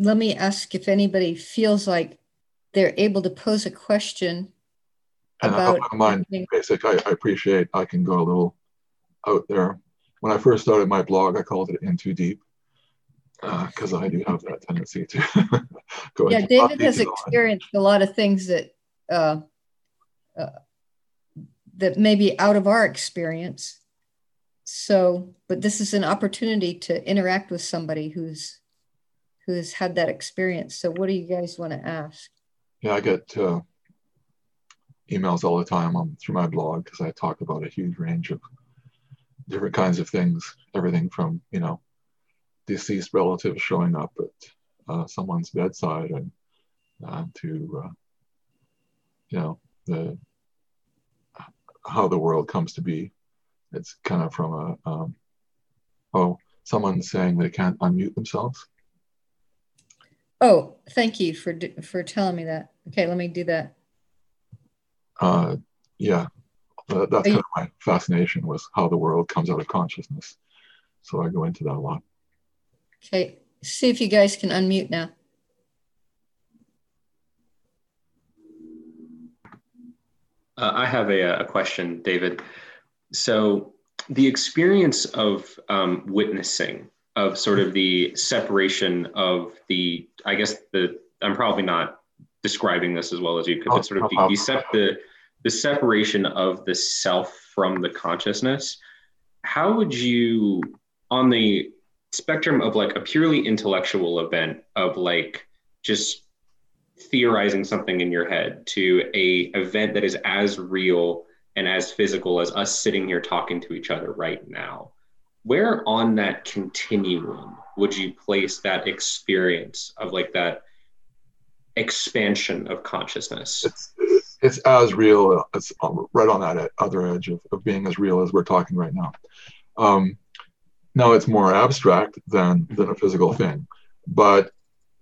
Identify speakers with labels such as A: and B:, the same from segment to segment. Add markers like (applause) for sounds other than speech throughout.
A: let me ask if anybody feels like they're able to pose a question
B: and about I don't mind basic. I, I appreciate I can go a little out there. When I first started my blog, I called it In Too Deep because uh, I do have that tendency to (laughs)
A: go. Yeah, David has experienced a lot of things that uh, uh, that may be out of our experience. So, but this is an opportunity to interact with somebody who's who's had that experience. So, what do you guys want to ask?
B: Yeah, I get uh, emails all the time on through my blog because I talk about a huge range of different kinds of things, everything from you know deceased relatives showing up at uh, someone's bedside and uh, to uh, you know the how the world comes to be. It's kind of from a um, oh someone saying they can't unmute themselves.
A: Oh, thank you for for telling me that. Okay, let me do that.
B: Uh, yeah, that, that's kind of my fascination was how the world comes out of consciousness. So I go into that a lot.
A: Okay, see if you guys can unmute now.
C: Uh, I have a, a question, David. So the experience of um, witnessing of sort of the separation of the i guess the i'm probably not describing this as well as you could but sort of the, the, the, the separation of the self from the consciousness. How would you on the spectrum of like a purely intellectual event of like just theorizing something in your head to a event that is as real and as physical as us sitting here talking to each other right now where on that continuum would you place that experience of like that expansion of consciousness?
B: It's, it's as real it's right on that other edge of, of being as real as we're talking right now. Um, now it's more abstract than than a physical thing but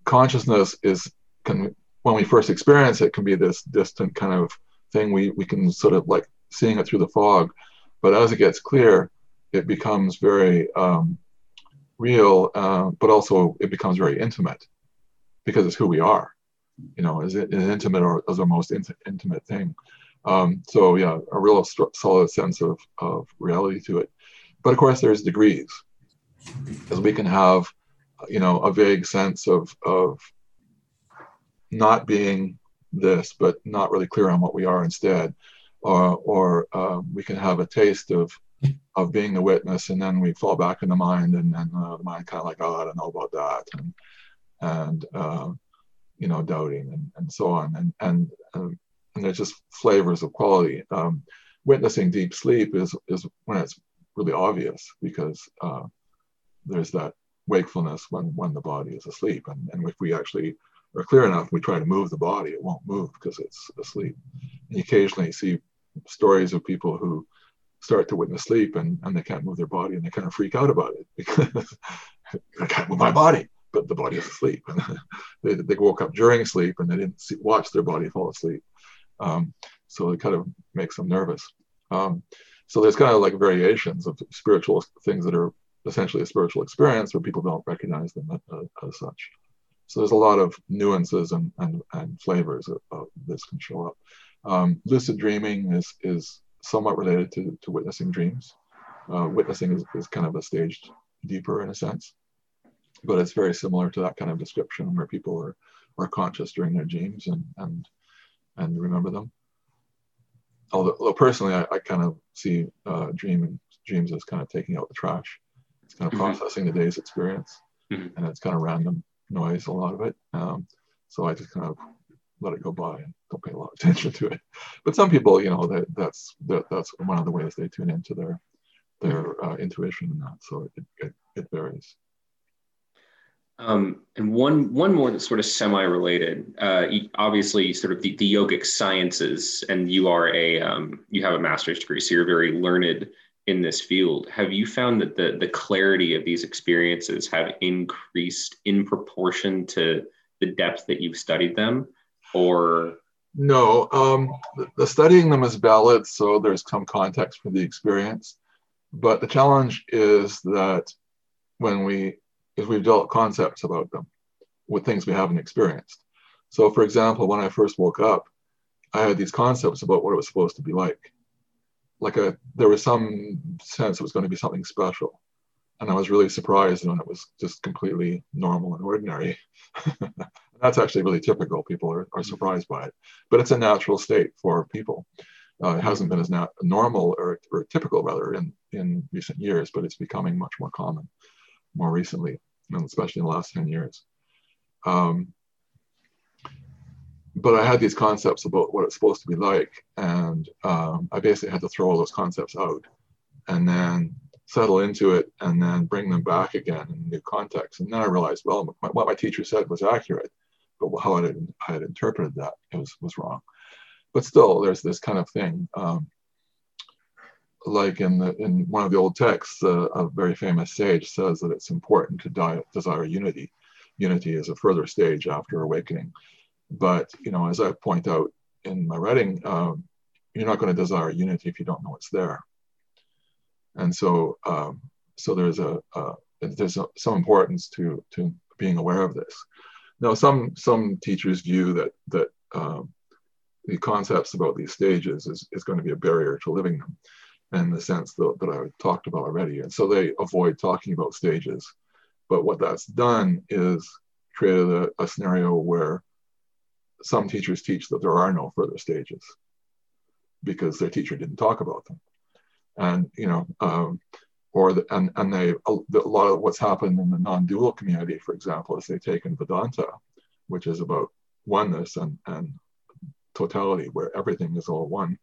B: consciousness is can when we first experience it can be this distant kind of thing. We we can sort of like seeing it through the fog but as it gets clear it becomes very um, real, uh, but also it becomes very intimate because it's who we are. You know, is it is intimate or is our most int- intimate thing. Um, so yeah, a real st- solid sense of of reality to it. But of course, there's degrees, because we can have, you know, a vague sense of of not being this, but not really clear on what we are instead, or or uh, we can have a taste of of being the witness, and then we fall back in the mind, and then uh, the mind kind of like, oh, I don't know about that, and and uh, you know, doubting, and, and so on, and and um, and there's just flavors of quality. Um, witnessing deep sleep is is when it's really obvious because uh, there's that wakefulness when when the body is asleep, and and if we actually are clear enough, we try to move the body, it won't move because it's asleep. And you occasionally see stories of people who start to witness sleep and, and they can't move their body and they kind of freak out about it because (laughs) I can't move my body, but the body is asleep. (laughs) they, they woke up during sleep and they didn't see, watch their body fall asleep. Um, so it kind of makes them nervous. Um, so there's kind of like variations of spiritual things that are essentially a spiritual experience where people don't recognize them as, as such. So there's a lot of nuances and, and, and flavors of, of this can show up. Um, lucid dreaming is, is somewhat related to, to witnessing dreams. Uh, witnessing is, is kind of a staged deeper in a sense, but it's very similar to that kind of description where people are, are conscious during their dreams and, and, and remember them. Although, although personally, I, I kind of see uh, dreaming dreams as kind of taking out the trash. It's kind of mm-hmm. processing the day's experience, mm-hmm. and it's kind of random noise, a lot of it. Um, so I just kind of let it go by and don't pay a lot of attention to it. But some people, you know, that that's that, that's one of the ways they tune into their their uh, intuition and that. So it, it, it varies.
C: Um, and one one more that's sort of semi-related. Uh, obviously, sort of the, the yogic sciences, and you are a um, you have a master's degree, so you're very learned in this field. Have you found that the the clarity of these experiences have increased in proportion to the depth that you've studied them? Or
B: no um, the studying them is valid so there's some context for the experience but the challenge is that when we if we've developed concepts about them with things we haven't experienced. So, for example, when I first woke up, I had these concepts about what it was supposed to be like. Like a, there was some sense it was going to be something special, and I was really surprised when it was just completely normal and ordinary. (laughs) That's actually really typical. People are, are surprised by it, but it's a natural state for people. Uh, it hasn't been as nat- normal or, or typical rather in, in recent years, but it's becoming much more common more recently, and especially in the last 10 years. Um, but I had these concepts about what it's supposed to be like, and um, I basically had to throw all those concepts out and then settle into it and then bring them back again in new context. And then I realized, well, my, what my teacher said was accurate, how I had, I had interpreted that was, was wrong. But still, there's this kind of thing. Um, like in the in one of the old texts, uh, a very famous sage says that it's important to desire unity. Unity is a further stage after awakening. But you know, as I point out in my writing, um, you're not going to desire unity if you don't know it's there. And so, um, so there's a, a there's a, some importance to to being aware of this. Now, some some teachers view that that um, the concepts about these stages is, is going to be a barrier to living them in the sense that, that I talked about already. And so they avoid talking about stages. But what that's done is created a, a scenario where some teachers teach that there are no further stages because their teacher didn't talk about them. And, you know, um, or the, and, and they, a, a lot of what's happened in the non-dual community, for example, is they've taken Vedanta, which is about oneness and, and totality, where everything is all one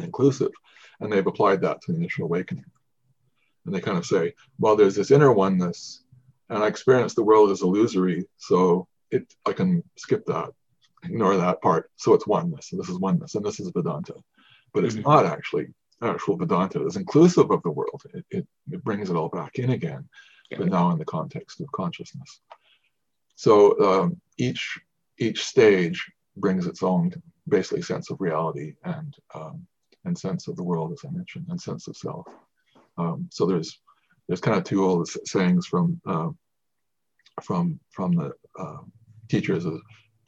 B: inclusive. And they've applied that to the initial awakening. And they kind of say, well, there's this inner oneness, and I experience the world as illusory, so it I can skip that, ignore that part. So it's oneness, and this is oneness, and this is Vedanta. But it's mm-hmm. not actually actual Vedanta. It's inclusive of the world. It, it, it brings it all back in again, yeah. but now in the context of consciousness. So um, each each stage brings its own basically sense of reality and um, and sense of the world, as I mentioned, and sense of self. Um, so there's there's kind of two old sayings from uh, from from the uh, teachers uh,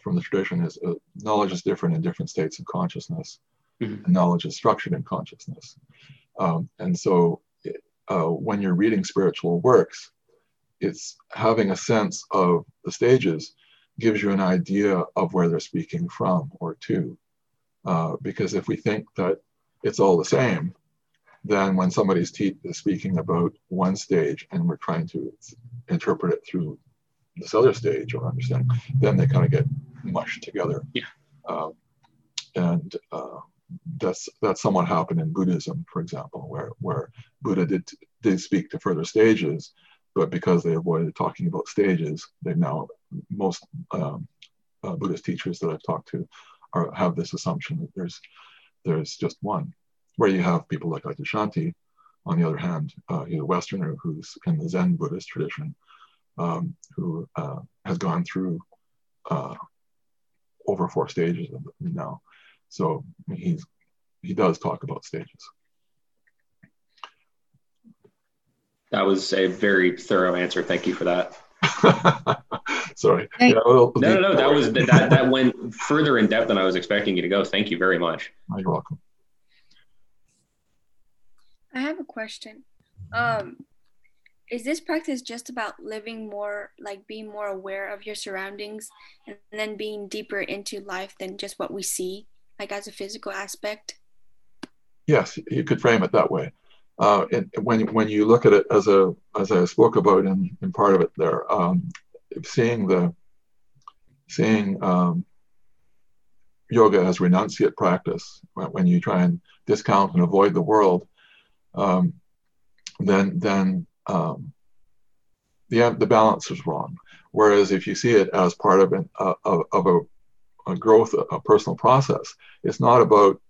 B: from the tradition is uh, knowledge is different in different states of consciousness, mm-hmm. knowledge is structured in consciousness. Um, and so uh, when you're reading spiritual works, it's having a sense of the stages gives you an idea of where they're speaking from or to. Uh, because if we think that it's all the same, then when somebody's te- speaking about one stage and we're trying to interpret it through this other stage or understand, then they kind of get mushed together.
C: Yeah.
B: Um, and uh, that's that's somewhat happened in Buddhism, for example, where where Buddha did did speak to further stages, but because they avoided talking about stages, they've now most um, uh, Buddhist teachers that I've talked to are have this assumption that there's there's just one. Where you have people like Adyashanti, on the other hand, uh, he's a Westerner who's in the Zen Buddhist tradition, um, who uh, has gone through uh, over four stages now. So he's he does talk about stages.
C: That was a very thorough answer. Thank you for that. (laughs)
B: Sorry.
C: Yeah, no, no, no. That was that that went further in depth than I was expecting you to go. Thank you very much.
B: You're welcome.
D: I have a question. Um, is this practice just about living more, like being more aware of your surroundings, and then being deeper into life than just what we see, like as a physical aspect?
B: Yes, you could frame it that way. Uh, and when when you look at it as a as I spoke about in, in part of it there, um, seeing the seeing um, yoga as renunciate practice when you try and discount and avoid the world um, then then um, the the balance is wrong whereas if you see it as part of an uh, of, of a, a growth a personal process it's not about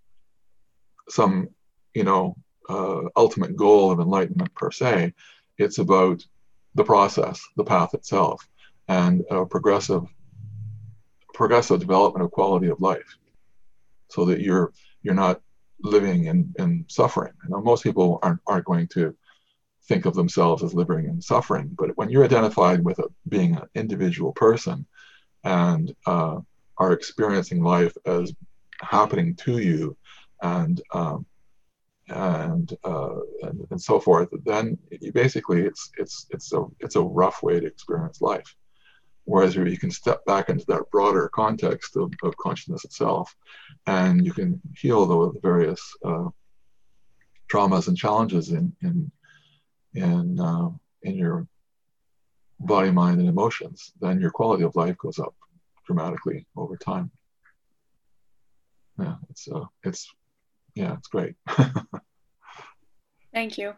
B: some you know uh, ultimate goal of enlightenment per se it's about the process the path itself and a progressive progressive development of quality of life so that you're you're not living in, in suffering. You know, most people aren't, aren't going to think of themselves as living in suffering. But when you're identified with a, being an individual person and uh, are experiencing life as happening to you and um, and, uh, and and so forth, then basically it's it's it's a it's a rough way to experience life. Whereas you can step back into that broader context of, of consciousness itself, and you can heal the, various uh, traumas and challenges in in in uh, in your body, mind, and emotions. Then your quality of life goes up dramatically over time. Yeah, it's uh, it's yeah, it's great.
D: Thank you.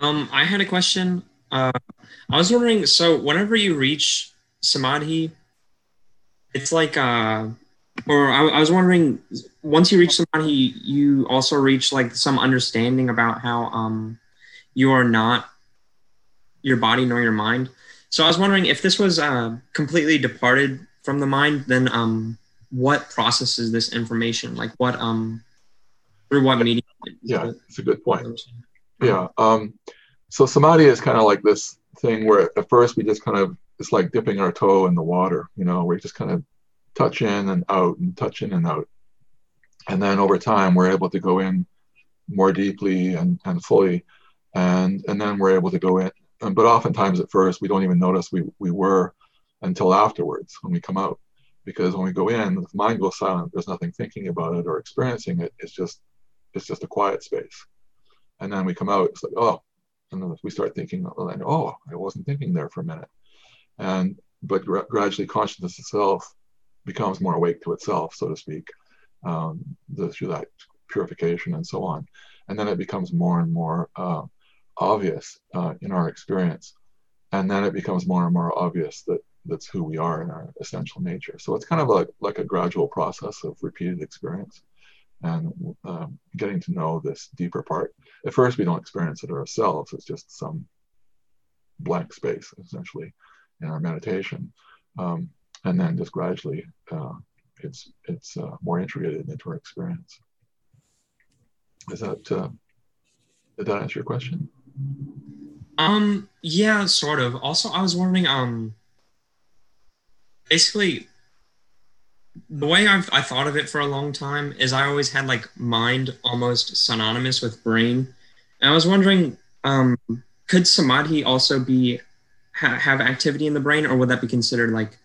E: Um, I had a question. Uh, I was wondering, so whenever you reach samadhi, it's like, uh, or I, I was wondering, once you reach samadhi, you also reach like some understanding about how um, you are not your body nor your mind. So I was wondering if this was uh, completely departed from the mind, then um, what processes this information? Like what um, through what medium?
B: Yeah, it's a good point. Yeah. Um, so samadhi is kind of like this thing where at first we just kind of it's like dipping our toe in the water, you know, we just kind of touch in and out and touch in and out. And then over time we're able to go in more deeply and, and fully and and then we're able to go in. But oftentimes at first we don't even notice we, we were until afterwards when we come out. Because when we go in, the mind goes silent, there's nothing thinking about it or experiencing it. It's just it's just a quiet space. And then we come out, it's like, oh, and then we start thinking, oh, I wasn't thinking there for a minute. And but gra- gradually, consciousness itself becomes more awake to itself, so to speak, um, the, through that purification and so on. And then it becomes more and more uh, obvious uh, in our experience. And then it becomes more and more obvious that that's who we are in our essential nature. So it's kind of like, like a gradual process of repeated experience and um, getting to know this deeper part. At first, we don't experience it ourselves, it's just some blank space, essentially, in our meditation. Um, and then just gradually, uh, it's, it's uh, more integrated into our experience. Is that, uh, did that answer your question?
E: Um, yeah, sort of. Also, I was wondering, um, basically, the way I've I thought of it for a long time is I always had like mind almost synonymous with brain, and I was wondering, um, could samadhi also be ha- have activity in the brain, or would that be considered like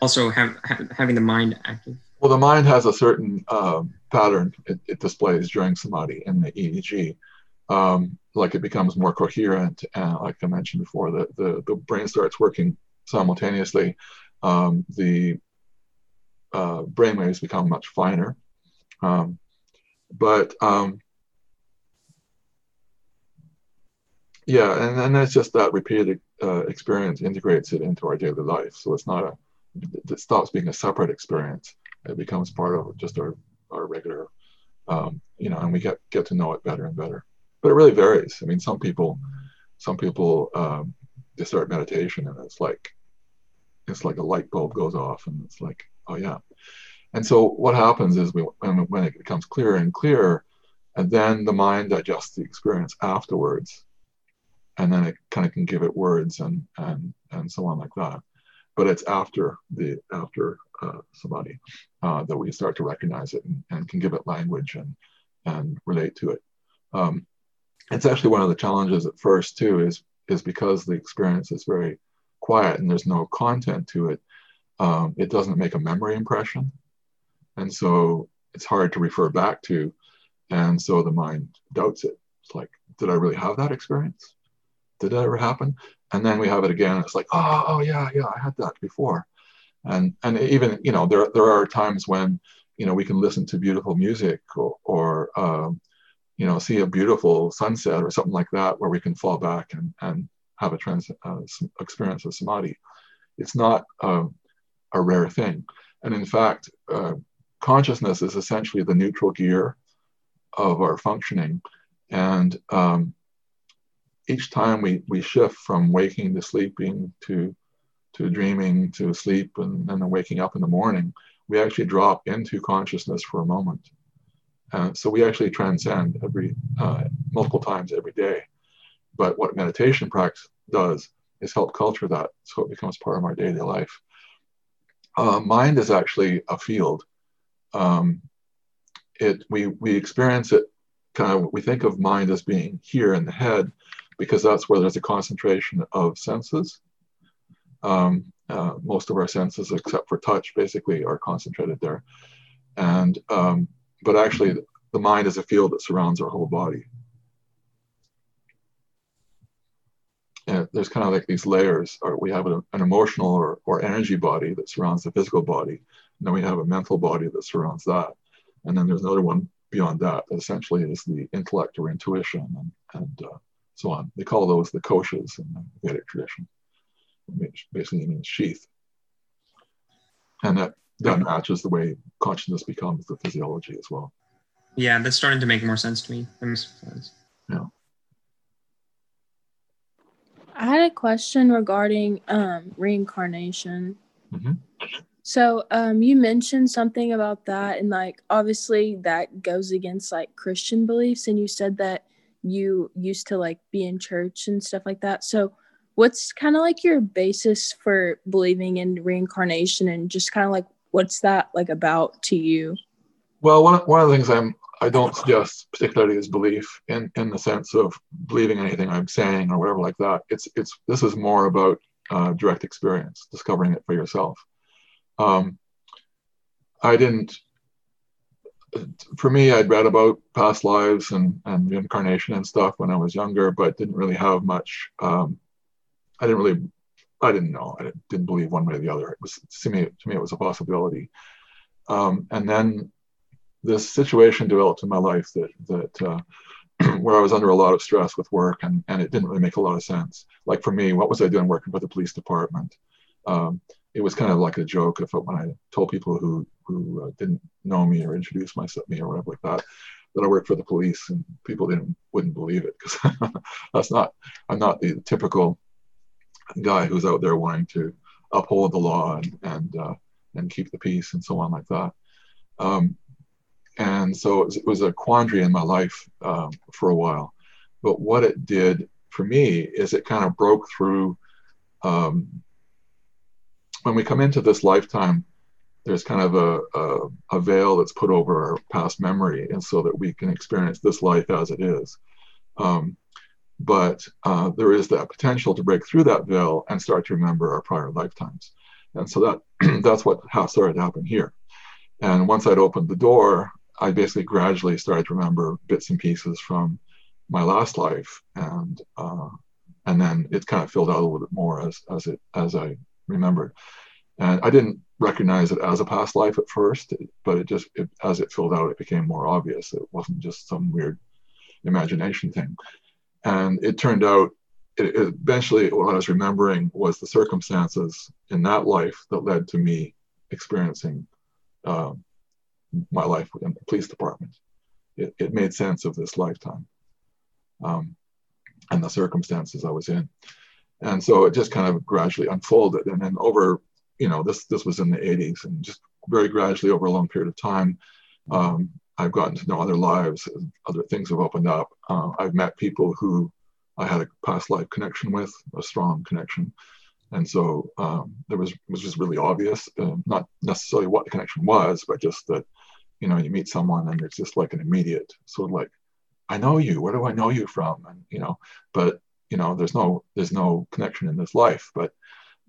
E: also have, ha- having the mind active?
B: Well, the mind has a certain um, pattern it, it, displays during samadhi in the EEG. Um, like it becomes more coherent, and like I mentioned before, the the, the brain starts working simultaneously. Um, the uh, brainwaves become much finer. Um, but um, yeah, and then it's just that repeated uh, experience integrates it into our daily life. So it's not a, it stops being a separate experience. It becomes part of just our, our regular, um, you know, and we get, get to know it better and better. But it really varies. I mean, some people, some people, um, they start meditation and it's like, it's like a light bulb goes off and it's like, oh yeah. And so what happens is we, when, it becomes clearer and clearer, and then the mind adjusts the experience afterwards, and then it kind of can give it words and and and so on like that. But it's after the after uh, uh, that we start to recognize it and, and, can give it language and and relate to it. Um, it's actually one of the challenges at first too is is because the experience is very quiet and there's no content to it um, it doesn't make a memory impression. And so it's hard to refer back to. And so the mind doubts it. It's like, did I really have that experience? Did that ever happen? And then we have it again. It's like, oh, oh yeah, yeah, I had that before. And and even you know there there are times when you know we can listen to beautiful music or, or um, you know see a beautiful sunset or something like that where we can fall back and and have a trans uh, experience of samadhi. It's not um, a rare thing. And in fact, uh, consciousness is essentially the neutral gear of our functioning. And um, each time we, we shift from waking to sleeping to, to dreaming to sleep and, and then waking up in the morning, we actually drop into consciousness for a moment. Uh, so we actually transcend every uh, multiple times every day. but what meditation practice does is help culture that so it becomes part of our daily life. Uh, mind is actually a field. Um, it we we experience it kind of we think of mind as being here in the head because that's where there's a concentration of senses. Um, uh, most of our senses, except for touch, basically are concentrated there. And um, but actually, the mind is a field that surrounds our whole body. And there's kind of like these layers. Or we have an, emotional or, or energy body that surrounds the physical body. And then we have a mental body that surrounds that. And then there's another one beyond that that essentially is the intellect or intuition and, and uh, so on. They call those the koshas in the Vedic tradition. Which basically means sheath. And that, that matches the way consciousness becomes the physiology as well.
E: Yeah, that's starting to make more sense to me. That makes sense.
B: Yeah.
F: I had a question regarding um, reincarnation.
B: Mm-hmm.
F: So um, you mentioned something about that, and like obviously that goes against like Christian beliefs, and you said that you used to like be in church and stuff like that. So what's kind of like your basis for believing in reincarnation, and just kind of like what's that like about to you?
B: Well, one, one of the things I'm I don't suggest particularly is belief in in the sense of believing anything I'm saying or whatever like that. It's it's this is more about uh, direct experience, discovering it for yourself. Um, I didn't. For me, I'd read about past lives and and reincarnation and stuff when I was younger, but didn't really have much. Um, I didn't really. I didn't know. I didn't believe one way or the other. It was to me. To me, it was a possibility. Um, and then this situation developed in my life that that uh, (clears throat) where I was under a lot of stress with work and and it didn't really make a lot of sense. Like for me, what was I doing working for the police department? Um, it was kind of like a joke if when I told people who who uh, didn't know me or introduce myself me or whatever like that that I worked for the police and people didn't wouldn't believe it because (laughs) that's not I'm not the typical guy who's out there wanting to uphold the law and and uh, and keep the peace and so on like that. Um, and so it was, it was, a quandary in my life um, for a while. But what it did for me is it kind of broke through um, when we come into this lifetime, there's kind of a, a, a, veil that's put over our past memory, and so that we can experience this life as it is. Um, but uh, there is that potential to break through that veil and start to remember our prior lifetimes, and so that (clears throat) that's what how started to happen here. And once I'd opened the door, I basically gradually started to remember bits and pieces from my last life, and uh, and then it kind of filled out a little bit more as as it as I remembered. And I didn't recognize it as a past life at first, but it just, it, as it filled out, it became more obvious. It wasn't just some weird imagination thing. And it turned out, it, eventually, what I was remembering was the circumstances in that life that led to me experiencing uh, my life in the police department. It, it made sense of this lifetime um, and the circumstances I was in and so it just kind of gradually unfolded and then over you know this this was in the 80s and just very gradually over a long period of time um, i've gotten to know other lives other things have opened up. Uh, i've met people who i had a past life connection with a strong connection. And so um, there was was just really obvious uh, not necessarily what the connection was but just that you know you meet someone and it's just like an immediate sort of like i know you. Where do i know you from? And you know but you know there's no there's no connection in this life but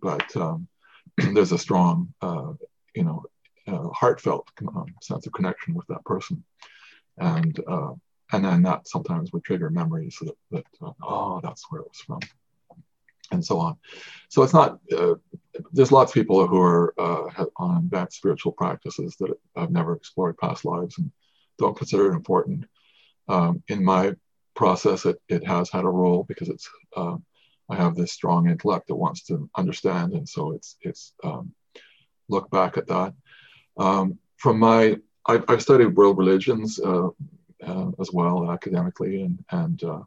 B: but um, (clears throat) there's a strong uh, you know uh, heartfelt um, sense of connection with that person and uh, and then that sometimes would trigger memories that, that uh, oh that's where it was from and so on so it's not uh, there's lots of people who are uh, on advanced spiritual practices that have never explored past lives and don't consider it important um, in my process, it, it has had a role because it's uh, I have this strong intellect that wants to understand, and so it's it's um, look back at that. Um, from my I've, I've, studied world religions uh, uh, as well academically, and and uh,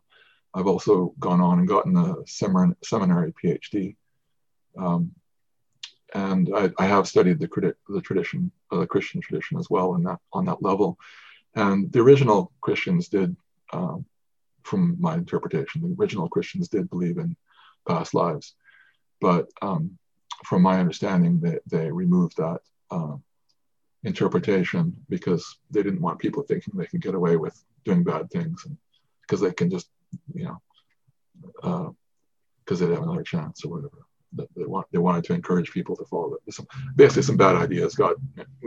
B: I've also gone on and gotten a seminary PhD. Um, and I, I, have studied the, the tradition, uh, the Christian tradition as well, in that on that level. And the original Christians did um, from my interpretation. The original Christians did believe in past lives, but um, from my understanding, they, they removed that uh, interpretation because they didn't want people thinking they could get away with doing bad things because they can just, you know, because uh, they'd have another chance or whatever. They, want, they wanted to encourage people to follow it. Some, basically, some bad ideas got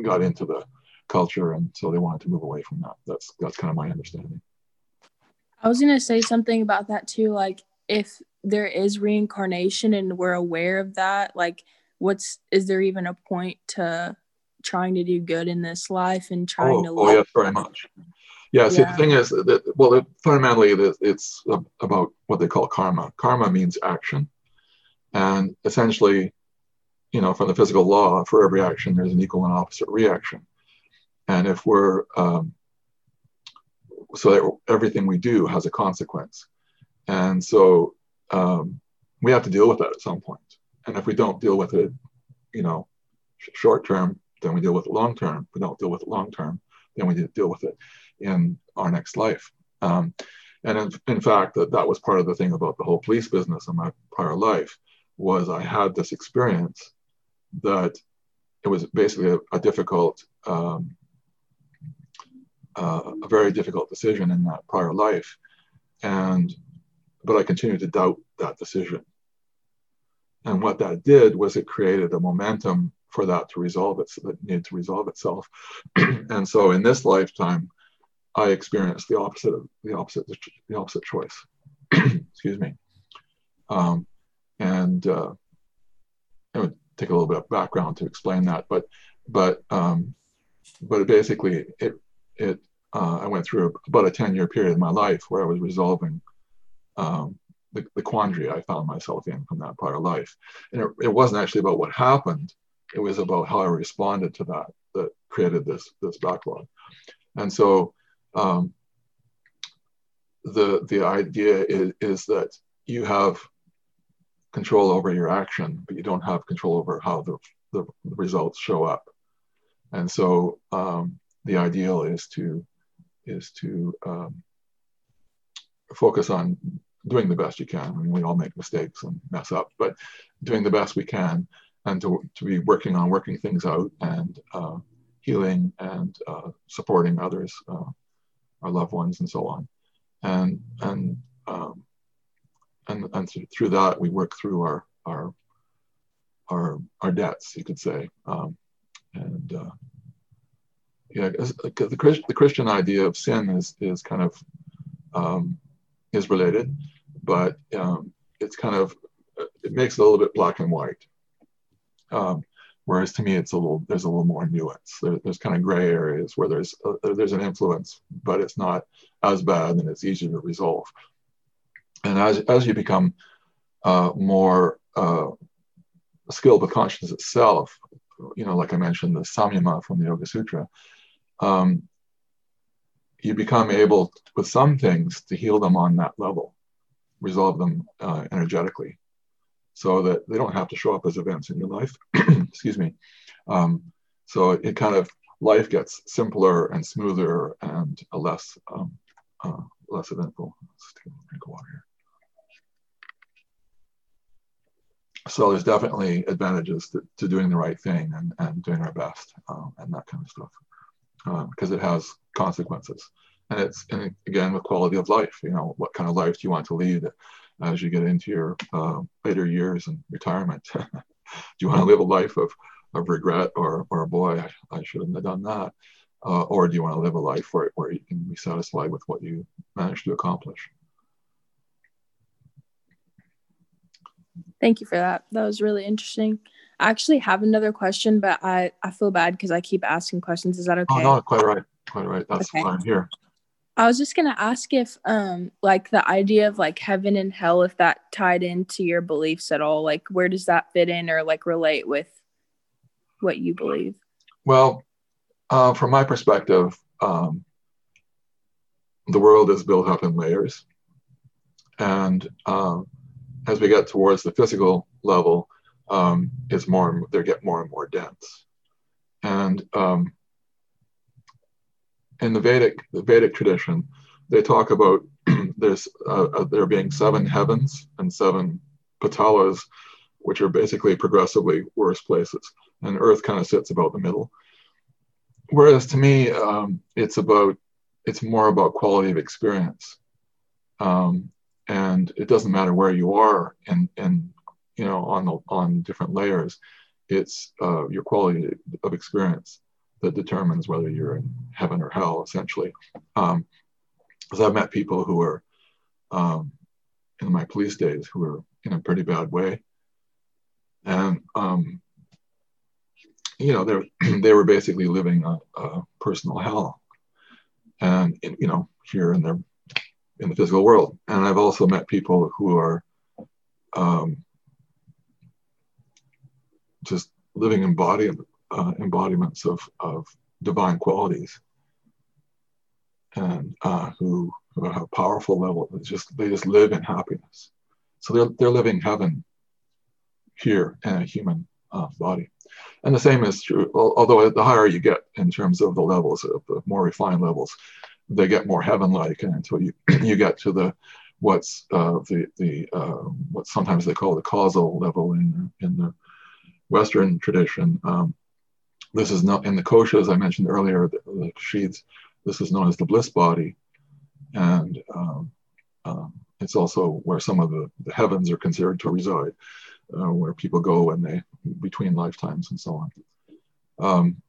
B: got into the culture, and so they wanted to move away from that. That's that's kind of my understanding.
F: I was gonna say something about that too. Like, if there is reincarnation and we're aware of that, like, what's is there even a point to trying to do good in this life and trying
B: oh,
F: to?
B: Oh, yes, very much. Yeah. See, yeah. the thing is that well, it, fundamentally, it's about what they call karma. Karma means action, and essentially, you know, from the physical law, for every action, there's an equal and opposite reaction. And if we're um, so that everything we do has a consequence. And so um, we have to deal with that at some point. And if we don't deal with it, you know, short term, then we deal with it long term. We don't deal with it long term, then we deal with it in our next life. Um, and in, in fact, that, that was part of the thing about the whole police business in my prior life was I had this experience that it was basically a, a difficult um, uh, a very difficult decision in that prior life. And, but I continued to doubt that decision. And what that did was it created a momentum for that to resolve it, that needed to resolve itself. (clears throat) and so in this lifetime, I experienced the opposite of the opposite, the opposite choice. (clears throat) Excuse me. Um, and uh, it would take a little bit of background to explain that, but but um, but basically it it uh, I went through about a 10 year period in my life where I was resolving um, the, the, quandary I found myself in from that prior life. And it, it, wasn't actually about what happened, it was about how I responded to that that created this, this backlog. And so um, the, the idea is, is that you have control over your action, but you don't have control over how the, the results show up. And so um, the ideal is to is to um, focus on doing the best you can. I mean, we all make mistakes and mess up, but doing the best we can and to, to be working on working things out and uh, healing and uh, supporting others, uh, our loved ones and so on. And, and, um, and, and through that, we work through our, our, our, our debts, you could say. Um, and uh, yeah, the, Christ, the Christian idea of sin is, is kind of um, is related, but um, it's kind of it makes it a little bit black and white. Um, whereas to me, it's a little there's a little more nuance. There, there's kind of gray areas where there's a, there's an influence, but it's not as bad and it's easier to resolve. And as as you become uh, more uh, skilled with consciousness itself, you know, like I mentioned, the Samyama from the Yoga Sutra, um, you become able with some things to heal them on that level, resolve them uh, energetically, so that they don't have to show up as events in your life. (clears throat) Excuse me. Um, so it, kind of life gets simpler and smoother and less um, uh, less eventful. Let's take a drink of water here. So there's definitely advantages to, to doing the right thing and, and doing our best uh, and that kind of stuff because uh, it has consequences. And it's and again with quality of life. You know, what kind of life do you want to lead as you get into your uh, later years and retirement? (laughs) do you want to live a life of, of regret or or boy, I, I shouldn't have done that, uh, or do you want to live a life where where you can be satisfied with what you managed to accomplish?
F: Thank you for that. That was really interesting. I actually have another question, but I, I feel bad because I keep asking questions. Is that oh, okay?
B: Oh, no, quite right. Quite right. That's okay. why I'm here.
F: I was just gonna ask if um like the idea of like heaven and hell, if that tied into your beliefs at all, like where does that fit in or like relate with what you believe?
B: Well, uh, from my perspective, um, the world is built up in layers. And um, as we get towards the physical level, um, is more they get more and more dense. And um, in the Vedic the Vedic tradition, they talk about (clears throat) there's uh, uh, there being seven heavens and seven patalas, which are basically progressively worse places, and Earth kind of sits about the middle. Whereas to me, um, it's about it's more about quality of experience, um, and it doesn't matter where you are and and you know on the on different layers, it's uh, your quality of experience that determines whether you're in heaven or hell, essentially. Um, because I've met people who were um, in my police days who were in a pretty bad way, and um, you know they (clears throat) they were basically living a, a personal hell, and in, you know here in their in the physical world. And I've also met people who are um, just living embody, uh, embodiments of, of divine qualities and uh, who, who have a powerful level. It's just they just live in happiness. So they're they're living heaven here in a human uh, body. And the same is true, although the higher you get in terms of the levels, of the more refined levels, they get more heaven-like, and until you (clears throat) you get to the what's uh, the the uh, what sometimes they call the causal level in in the Western tradition. Um, this is not in the kosha, as I mentioned earlier, the, the sheaths. This is known as the bliss body, and um, um, it's also where some of the, the heavens are considered to reside, uh, where people go when they between lifetimes and so on. Um,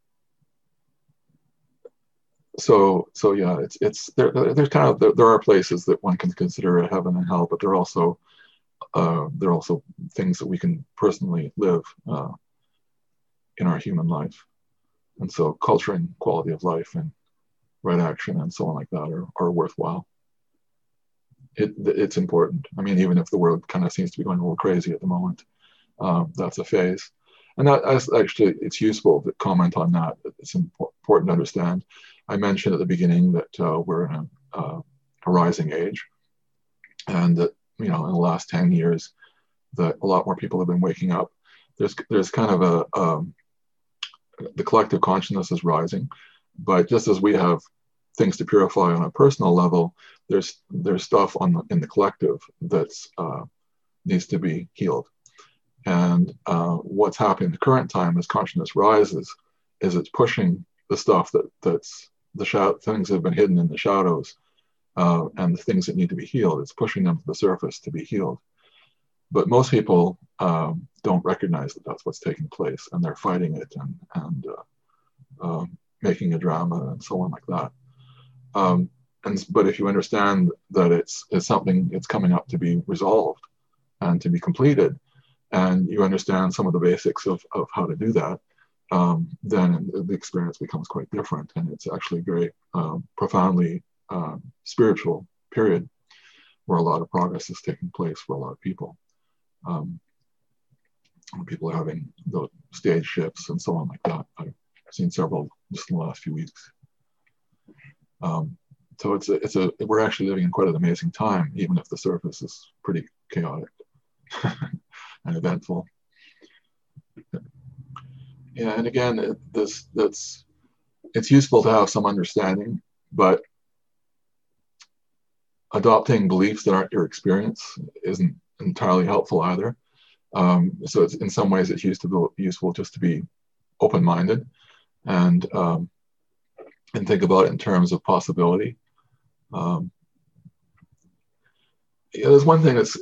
B: so so yeah, it's it's there. There's kind of there, there, are places that one can consider a heaven and hell, but there are also uh, there are also things that we can personally live uh, in our human life, and so culture and quality of life and right action and so on like that are, are worthwhile. It, it's important. I mean, even if the world kind of seems to be going a little crazy at the moment, um, that's a phase. And that actually, it's useful to comment on that. It's important to understand. I mentioned at the beginning that uh, we're in a, uh, a rising age, and that you know, in the last 10 years, that a lot more people have been waking up. There's there's kind of a um, the collective consciousness is rising, but just as we have things to purify on a personal level, there's there's stuff on the, in the collective that's uh, needs to be healed. And uh, what's happening in the current time as consciousness rises is it's pushing the stuff that that's the shadow, things that have been hidden in the shadows uh, and the things that need to be healed. It's pushing them to the surface to be healed. But most people um, don't recognize that that's what's taking place, and they're fighting it and and uh, um, making a drama and so on like that. Um, and but if you understand that it's it's something it's coming up to be resolved and to be completed, and you understand some of the basics of, of how to do that, um, then the experience becomes quite different, and it's actually a very um, profoundly uh, spiritual period where a lot of progress is taking place for a lot of people. Um, people are having the stage shifts and so on like that. I've seen several just in the last few weeks. Um, so it's a, it's a, we're actually living in quite an amazing time, even if the surface is pretty chaotic (laughs) and eventful. Yeah, and again, it, this that's it's useful to have some understanding, but adopting beliefs that aren't your experience isn't entirely helpful either. Um, so it's in some ways it's useful useful just to be open-minded and um, and think about it in terms of possibility. Um, yeah, there's one thing that's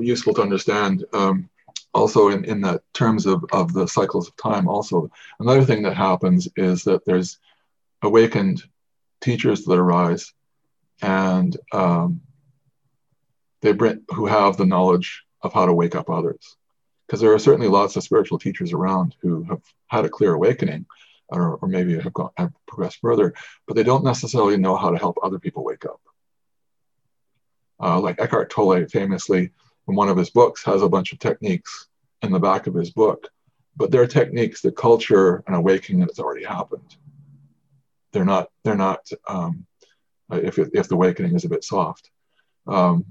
B: useful to understand um, also in, in the terms of, of the cycles of time also another thing that happens is that there's awakened teachers that arise and um, they bring who have the knowledge of how to wake up others. Because there are certainly lots of spiritual teachers around who have had a clear awakening or, or maybe have, gone, have progressed further but they don't necessarily know how to help other people wake up. Uh, like eckhart tolle famously in one of his books has a bunch of techniques in the back of his book but they're techniques that culture an awakening that's already happened. They're not they're not um, if, if the awakening is a bit soft. Um,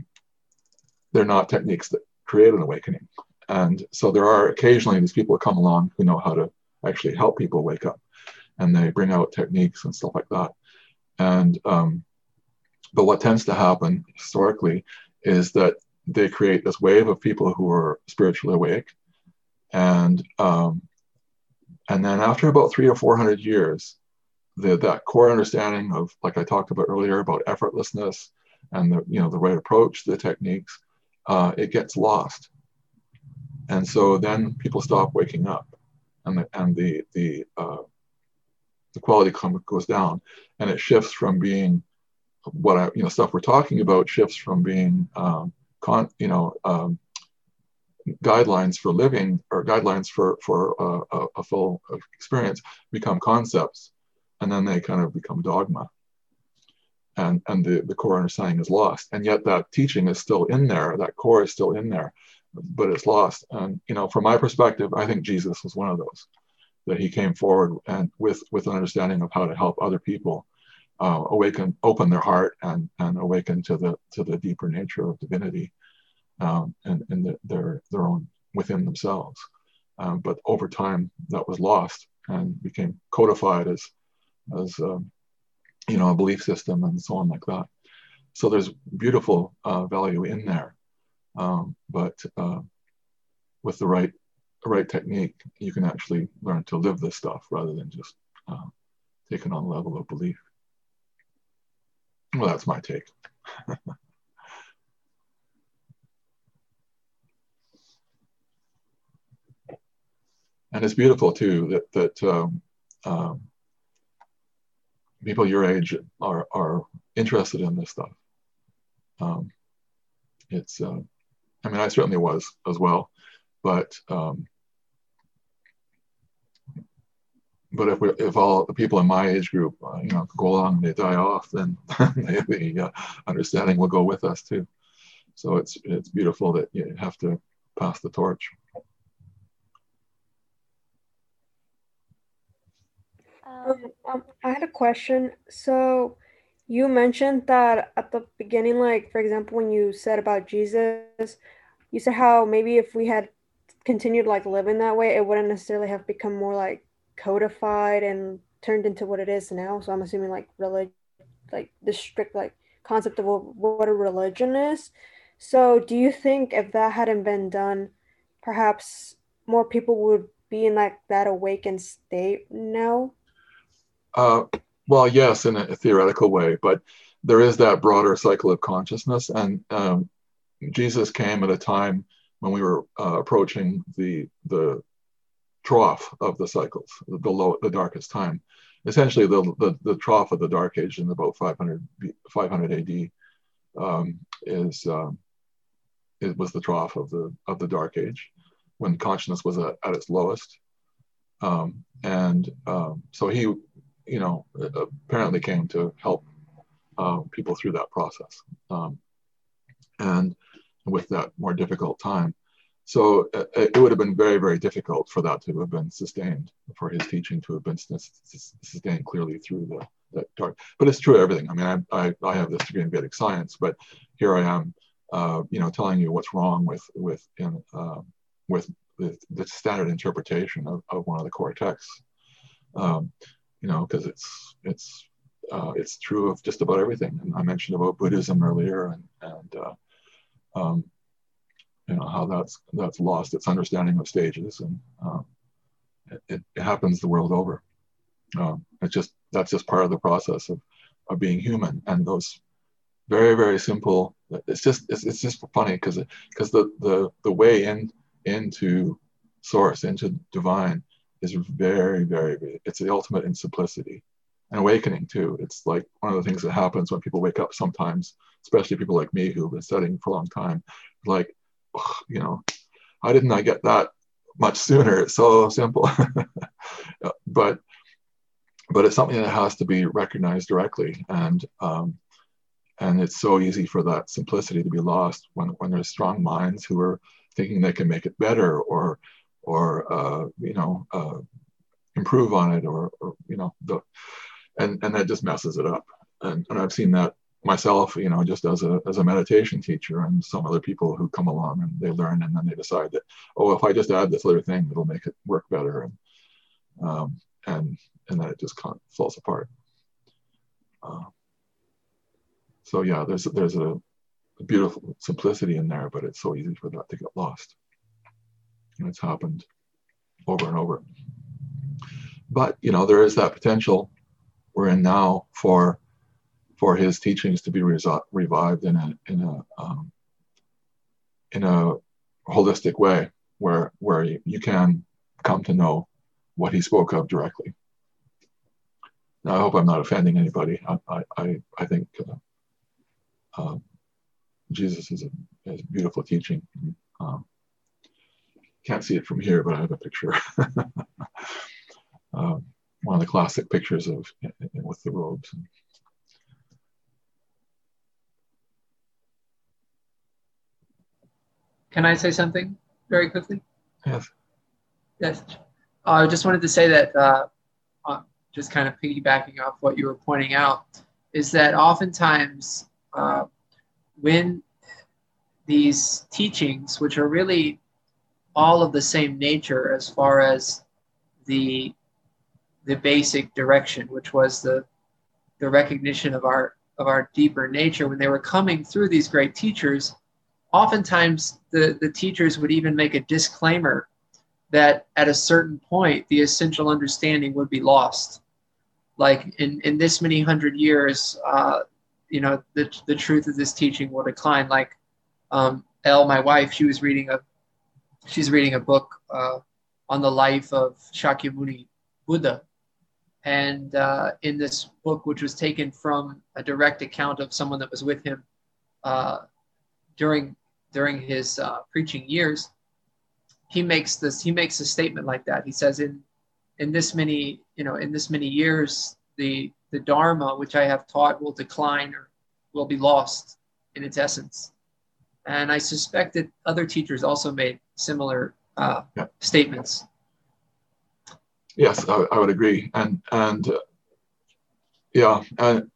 B: they're not techniques that create an awakening. And so there are occasionally these people come along who know how to actually help people wake up and they bring out techniques and stuff like that. And um, but what tends to happen historically is that they create this wave of people who are spiritually awake, and um, and then after about three or four hundred years, the, that core understanding of, like I talked about earlier, about effortlessness and the you know the right approach, the techniques, uh, it gets lost, and so then people stop waking up, and the and the the uh, the quality goes down, and it shifts from being what I you know stuff we're talking about shifts from being um, con you know um, guidelines for living or guidelines for for a, a full experience become concepts. And then they kind of become dogma and and the, the core understanding is lost. And yet that teaching is still in there that core is still in there but it's lost. And you know from my perspective i think jesus was one of those that he came forward and with with an understanding of how to help other people uh, awaken open their heart and and awaken to the to the deeper nature of divinity um, and and the, their their own within themselves. Um, but over time that was lost and became codified as as um, you know a belief system and so on like that. So there's beautiful uh, value in there, um, but uh, with the right right technique, you can actually learn to live this stuff rather than just uh, take it on the level of belief. Well, that's my take. (laughs) and it's beautiful too that that um, um, people your age are are interested in this stuff. Um, it's, uh, I mean, I certainly was as well, but um, but if we, if all the people in my age group, uh, you know, go along and they die off, then (laughs) the uh, understanding will go with us too. So it's it's beautiful that you have to pass the torch.
G: Um, um, I had a question. So you mentioned that at the beginning, like for example, when you said about Jesus, you said how maybe if we had continued like living that way, it wouldn't necessarily have become more like codified and turned into what it is now. So I'm assuming like religion, like the strict like concept of what a religion is. So do you think if that hadn't been done, perhaps more people would be in like that awakened state now?
B: Uh, well, yes, in a theoretical way, but there is that broader cycle of consciousness. And um, Jesus came at a time when we were uh, approaching the, the trough of the cycles, the, low, the darkest time. Essentially, the, the, the trough of the Dark Age in about 500, 500 AD um, is um, it was the trough of the of the Dark Age, when consciousness was at, at its lowest. Um, and um, so he you know, apparently came to help uh, people through that process um, and with that more difficult time. So uh, it would have been very, very difficult for that to have been sustained, for his teaching to have been sustained clearly through the, the dark. But it's true of everything. I mean, I, I, I have this degree in Vedic science, but here I am, uh, you know, telling you what's wrong with with in, uh, with the, the, standard interpretation of, of one of the core texts. Um, you know, because it's it's uh, it's true of just about everything. And I mentioned about Buddhism earlier, and and uh, um, you know how that's that's lost its understanding of stages, and uh, it, it, happens the world over. Um, it's just that's just part of the process of of being human, and those very very simple. It's just it's, it's just funny because because the the the way in into source into divine is very, very, it's the ultimate in simplicity and awakening too. It's like one of the things that happens when people wake up sometimes, especially people like me who've been studying for a long time, like, you know, how didn't I get that much sooner? It's so simple. (laughs) but but it's something that has to be recognized directly and um, and it's so easy for that simplicity to be lost when, when there's strong minds who are thinking they can make it better or or uh, you know uh, improve on it or, or you know the, and and that just messes it up and, and I've seen that myself you know just as a as a meditation teacher and some other people who come along and they learn and then they decide that oh if I just add this other thing it'll make it work better and um, and and then it just kind of falls apart. Uh, so yeah, there's there's a, a beautiful simplicity in there, but it's so easy for that to get lost. And it's happened over and over. But you know, there is that potential we're in now for for his teachings to be revived in a in a um, in a holistic way where where you, can come to know what he spoke of directly. Now, I hope I'm not offending anybody. I I I think uh, uh, Jesus is a, is a beautiful teaching. Um, can't see it from here, but I have a picture. (laughs) um, one of the classic pictures of with the robes.
H: Can I say something very quickly?
B: Yes.
H: Yes. Uh, I just wanted to say that, uh, uh, just kind of piggybacking off what you were pointing out, is that oftentimes uh, when these teachings, which are really all of the same nature as far as the the basic direction, which was the the recognition of our of our deeper nature. When they were coming through these great teachers, oftentimes the, the teachers would even make a disclaimer that at a certain point the essential understanding would be lost. Like in, in this many hundred years, uh, you know, the, the truth of this teaching will decline. Like um, my wife, she was reading a she's reading a book uh, on the life of Shakyamuni Buddha, and uh, in this book, which was taken from a direct account of someone that was with him uh, during during his uh, preaching years, he makes this he makes a statement like that. He says, "In in this many you know in this many years, the the dharma which I have taught will decline or will be lost in its essence." And I suspect that other teachers also made similar uh, yeah. statements.
B: Yes, I, I would agree, and and uh, yeah, and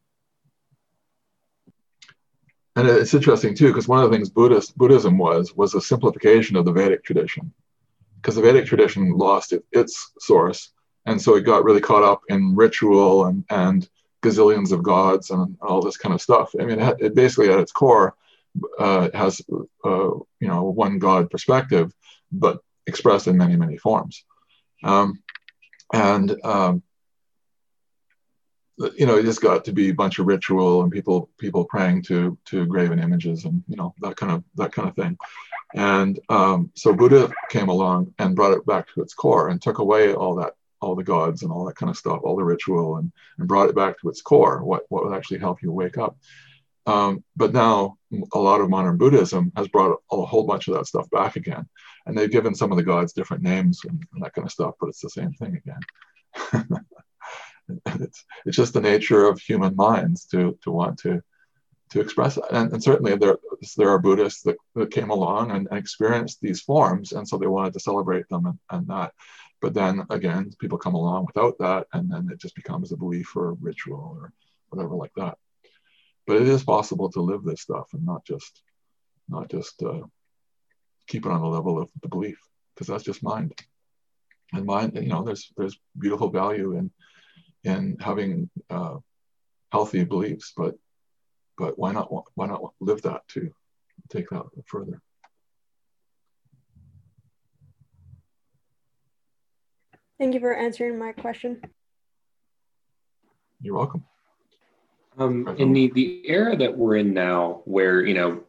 B: and it's interesting too because one of the things Buddhist Buddhism was was a simplification of the Vedic tradition, because the Vedic tradition lost it, its source, and so it got really caught up in ritual and and gazillions of gods and all this kind of stuff. I mean, it, it basically at its core uh, has uh, you know one God perspective, but expressed in many many forms. Um, and um, you know, it just got to be a bunch of ritual and people people praying to to graven images and you know that kind of that kind of thing. And um, so Buddha came along and brought it back to its core and took away all that all the gods and all that kind of stuff, all the ritual, and, and brought it back to its core. What what would actually help you wake up. Um, but now a lot of modern Buddhism has brought a whole bunch of that stuff back again, and they've given some of the gods different names and, and that kind of stuff. But it's the same thing again. (laughs) it's it's just the nature of human minds to to want to to express. And, and certainly there there are Buddhists that, that came along and, and, experienced these forms, and so they wanted to celebrate them and, and that. But then again, people come along without that, and then it just becomes a belief or a ritual or whatever like that but it is possible to live this stuff and not just not just uh, keep it on the level of the belief because that's just mind. And mind you know there's there's beautiful value in in having uh, healthy beliefs but but why not why not live that too? Take that further.
G: Thank you for answering my question.
B: You're welcome
C: um, in the, the era that we're in now, where, you know,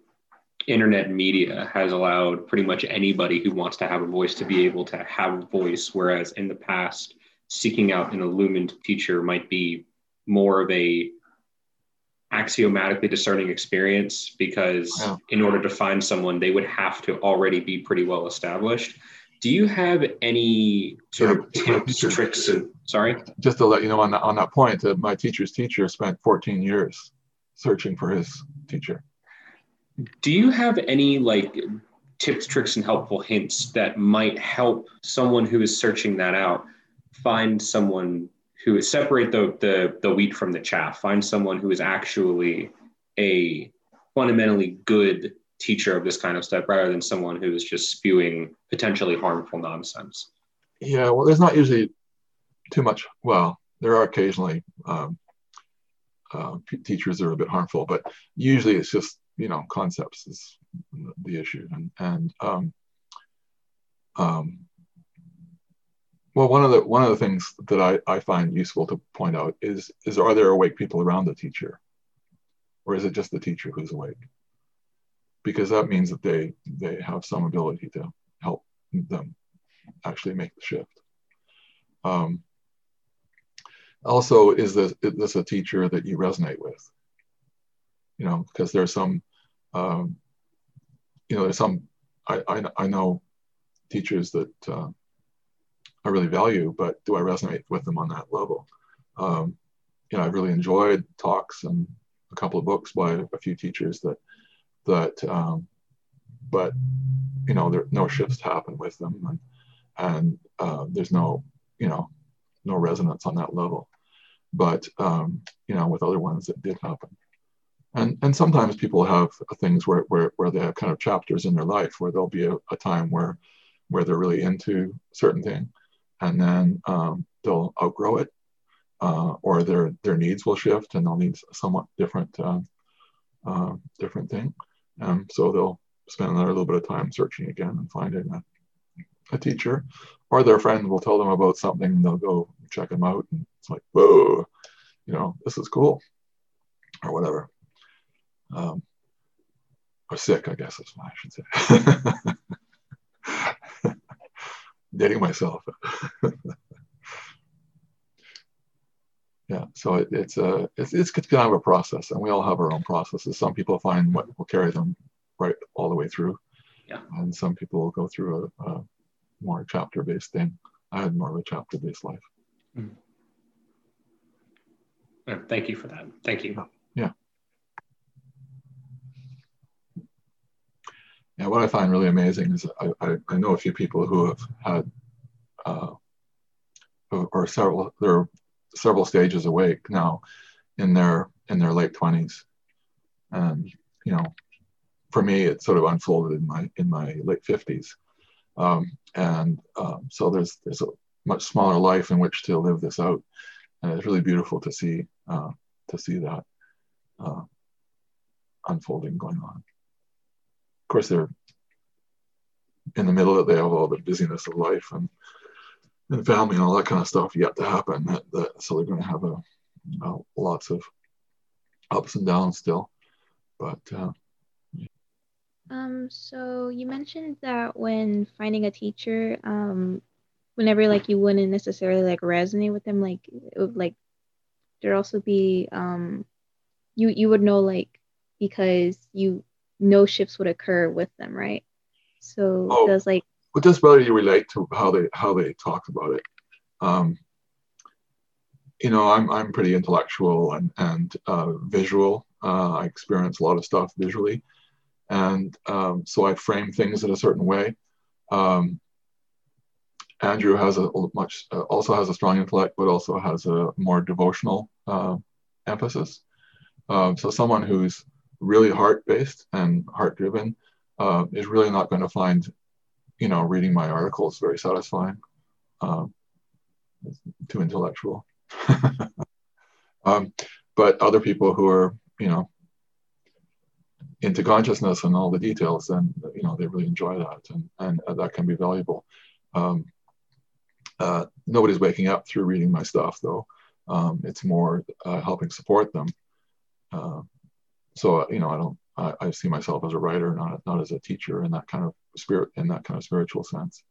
C: internet media has allowed pretty much anybody who wants to have a voice to be able to have a voice, whereas in the past, seeking out an illumined teacher might be more of a axiomatically discerning experience because yeah. in order to find someone they would have to already be pretty well established do you have any sort yeah, of tips, tricks, and sorry?
B: Just to let you know on that on that point, that my teacher's teacher spent 14 years searching for his teacher.
C: Do you have any like tips, tricks, and helpful hints that might help someone who is searching that out find someone who is separate the the, the wheat from the chaff, find someone who is actually a fundamentally good teacher of this kind of stuff rather than someone who is just spewing potentially harmful nonsense.
B: Yeah, well, there's not usually too much. Well, there are occasionally um, uh, teachers that are a bit harmful, but usually it's just you know concepts is the issue, and and um, um, well, one of the one of the things that I, I find useful to point out is is are there awake people around the teacher, or is it just the teacher who's awake? Because that means that they they have some ability to help them actually make the shift. Um, also, is this is this a teacher that you resonate with? You know, because there's some, um, you know, there's some I I, I know teachers that. Uh, I really value, but do I resonate with them on that level? Um, you know, I've really enjoyed talks and a couple of books by a few teachers that that, um, but you know, there no shifts happen with them, and and uh, there's no you know no resonance on that level. But um, you know, with other ones, it did happen. And, and sometimes people have things where, where, where they have kind of chapters in their life where there'll be a, a time where where they're really into certain thing and then um, they'll outgrow it, uh, or their their needs will shift and they'll need somewhat different uh, uh, different thing. Um, so they'll spend another little bit of time searching again and finding a, a teacher, or their friend will tell them about something and they'll go check them out, and it's like, whoa, you know, this is cool, or whatever. Um, or sick, I guess is what I should say. (laughs) dating myself. (laughs) yeah, so it, it's a it's, it's kind of a process, and we all have our own processes. Some people find what will carry them right all the way through,
C: yeah,
B: and some people will go through a, a more chapter-based thing. I had more of a chapter-based life. Mm.
C: Thank you for that. Thank you.
B: Yeah. Yeah, what I find really amazing is I, I, I know a few people who have had, uh, or several, there are several stages awake now in their in their late twenties, and you know, for me, it sort of unfolded in my in my late fifties, um, and um, so there's there's a much smaller life in which to live this out, and it's really beautiful to see uh, to see that uh, unfolding going on. Of course, they're in the middle of. They have all the busyness of life and, and family and all that kind of stuff yet to happen. That, that so they're going to have a, a, lots of ups and downs still. But uh,
I: um, so you mentioned that when finding a teacher, um, whenever like you wouldn't necessarily like resonate with them, like it would like there also be um, you you would know like because you no shifts would occur with them, right? So oh, does like
B: just whether you relate to how they how they talk about it. Um, you know, I'm I'm pretty intellectual and and uh, visual. Uh, I experience a lot of stuff visually, and um, so I frame things in a certain way. Um, Andrew has a much uh, also has a strong intellect, but also has a more devotional uh, emphasis. Um, so someone who's really heart based and heart driven uh, is really not going to find, you know, reading my articles is very satisfying. Um, too intellectual. (laughs) um, but other people who are, you know, into consciousness and all the details, then you know they really enjoy that, and and uh, that can be valuable. Um, uh, nobody's waking up through reading my stuff, though. Um, it's more uh, helping support them. Uh, so you know i don't I, I, see myself as a writer not not as a teacher in that kind of spirit in that kind of spiritual sense.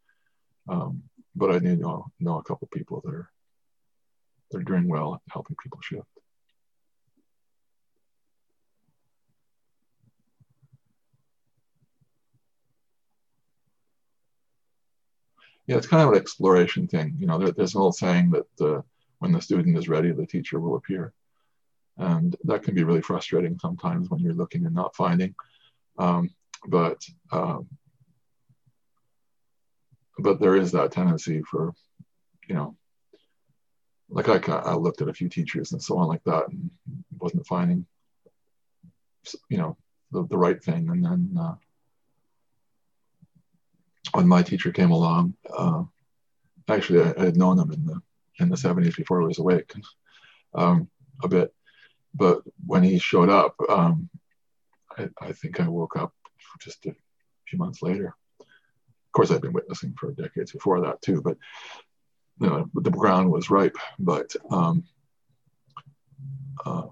B: Um, but i do know know a couple people that are they're doing well at helping people shift. Yeah it's kind of an exploration thing you know there, there's an old saying that uh, when the student is ready the teacher will appear and that can be really frustrating sometimes when you're looking and not finding. Um, but um, but there is that tendency for, you know, like I, I looked at a few teachers and so on like that and wasn't finding, you know, the, the right thing. And then uh, when my teacher came along, uh, actually I, I, had known him in the in the 70s before I was awake (laughs) um, a bit but when he showed up, um, I, I think I woke up just a few months later. Of course, I'd been witnessing for decades before that too, but you know, the ground was ripe. But um, uh,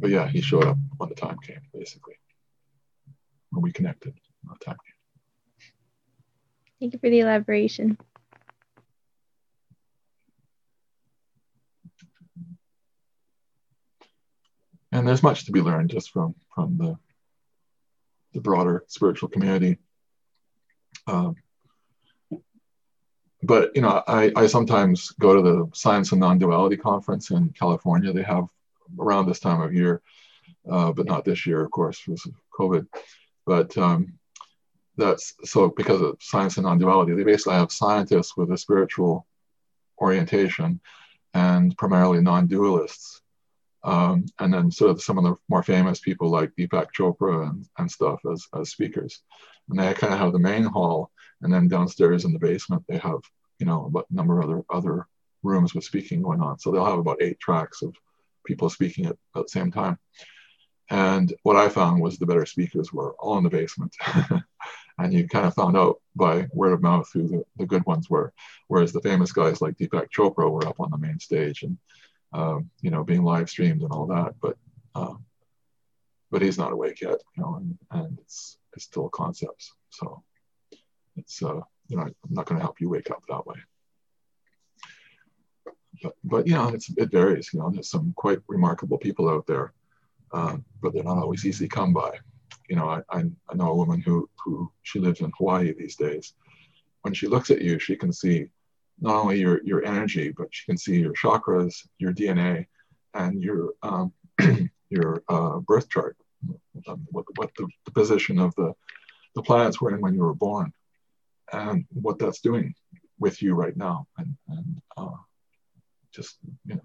B: but yeah, he showed up when the time came, basically. When we connected, when the time came.
I: Thank you for the elaboration.
B: And there's much to be learned just from from the the broader spiritual community. Um, but you know, I, I sometimes go to the Science and Non-Duality conference in California. They have around this time of year, uh, but not this year, of course, because of COVID. But um, that's so because of science and non-duality, they basically have scientists with a spiritual orientation and primarily non-dualists. Um, and then sort of some of the more famous people like Deepak Chopra and, and stuff as, as speakers. And they kind of have the main hall, and then downstairs in the basement they have, you know, a number of other other rooms with speaking going on. So they'll have about eight tracks of people speaking at, at the same time. And what I found was the better speakers were all in the basement. (laughs) and you kind of found out by word of mouth who the, the good ones were. Whereas the famous guys like Deepak Chopra were up on the main stage and, um, you know, being live streamed and all that. But, um, but he's not awake yet, you know, and, and it's, it's still concepts. So it's, uh, you know, I'm not going to help you wake up that way but, but know, it's, it varies. You know, there's some quite remarkable people out there, um, but they're not always easy come by. You know, I, I, I know a woman who, who she lives in Hawaii these days. When she looks at you, she can see not only your, your energy, but you can see your chakras, your DNA, and your um, (clears throat) your uh, birth chart, um, what, what the, the, position of the, the planets were in when you were born, and what that's doing with you right now. And, and uh, just you know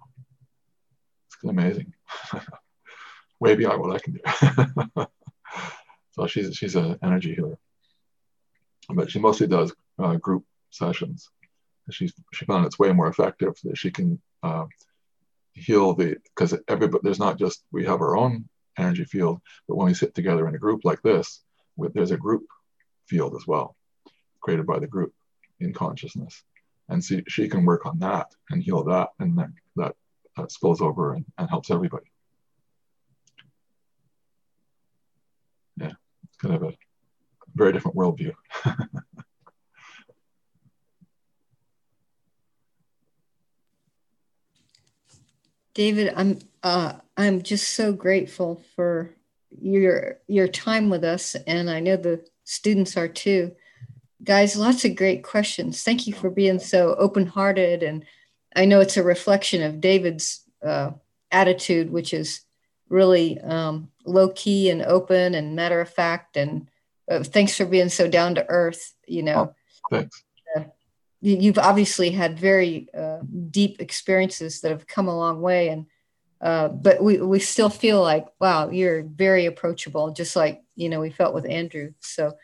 B: it's amazing. (laughs) Way beyond what i can do. (laughs) So she's she's an energy healer. But she mostly does uh, group sessions she found it's way more effective that she can uh, heal the because everybody there's not just we have our own energy field but when we sit together in a group like this with, there's a group field as well created by the group in consciousness and see, she can work on that and heal that, and that, that spills over and, and helps everybody. Yeah, it's kind of a very different worldview. (laughs)
A: David, I'm uh, I'm just so grateful for your your time with us, and I know the students are too guys, lots of great questions. Thank you for being so open hearted. And I know it's a reflection of David's uh, attitude, which is really um, low key and open and matter of fact. And uh, thanks for being so down to earth. You know,
B: oh, thanks.
A: You've obviously had very uh, deep experiences that have come a long way. And uh, but we, we still feel like, wow, you're very approachable, just like, you know, we felt with Andrew. So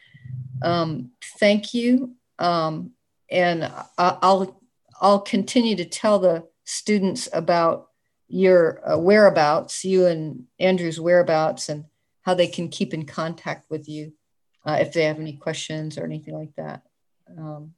A: um, thank you. Um, and I'll, I'll continue to tell the students about your uh, whereabouts, you and Andrew's whereabouts, and how they can keep in contact with you uh, if they have any questions or anything like that. Um,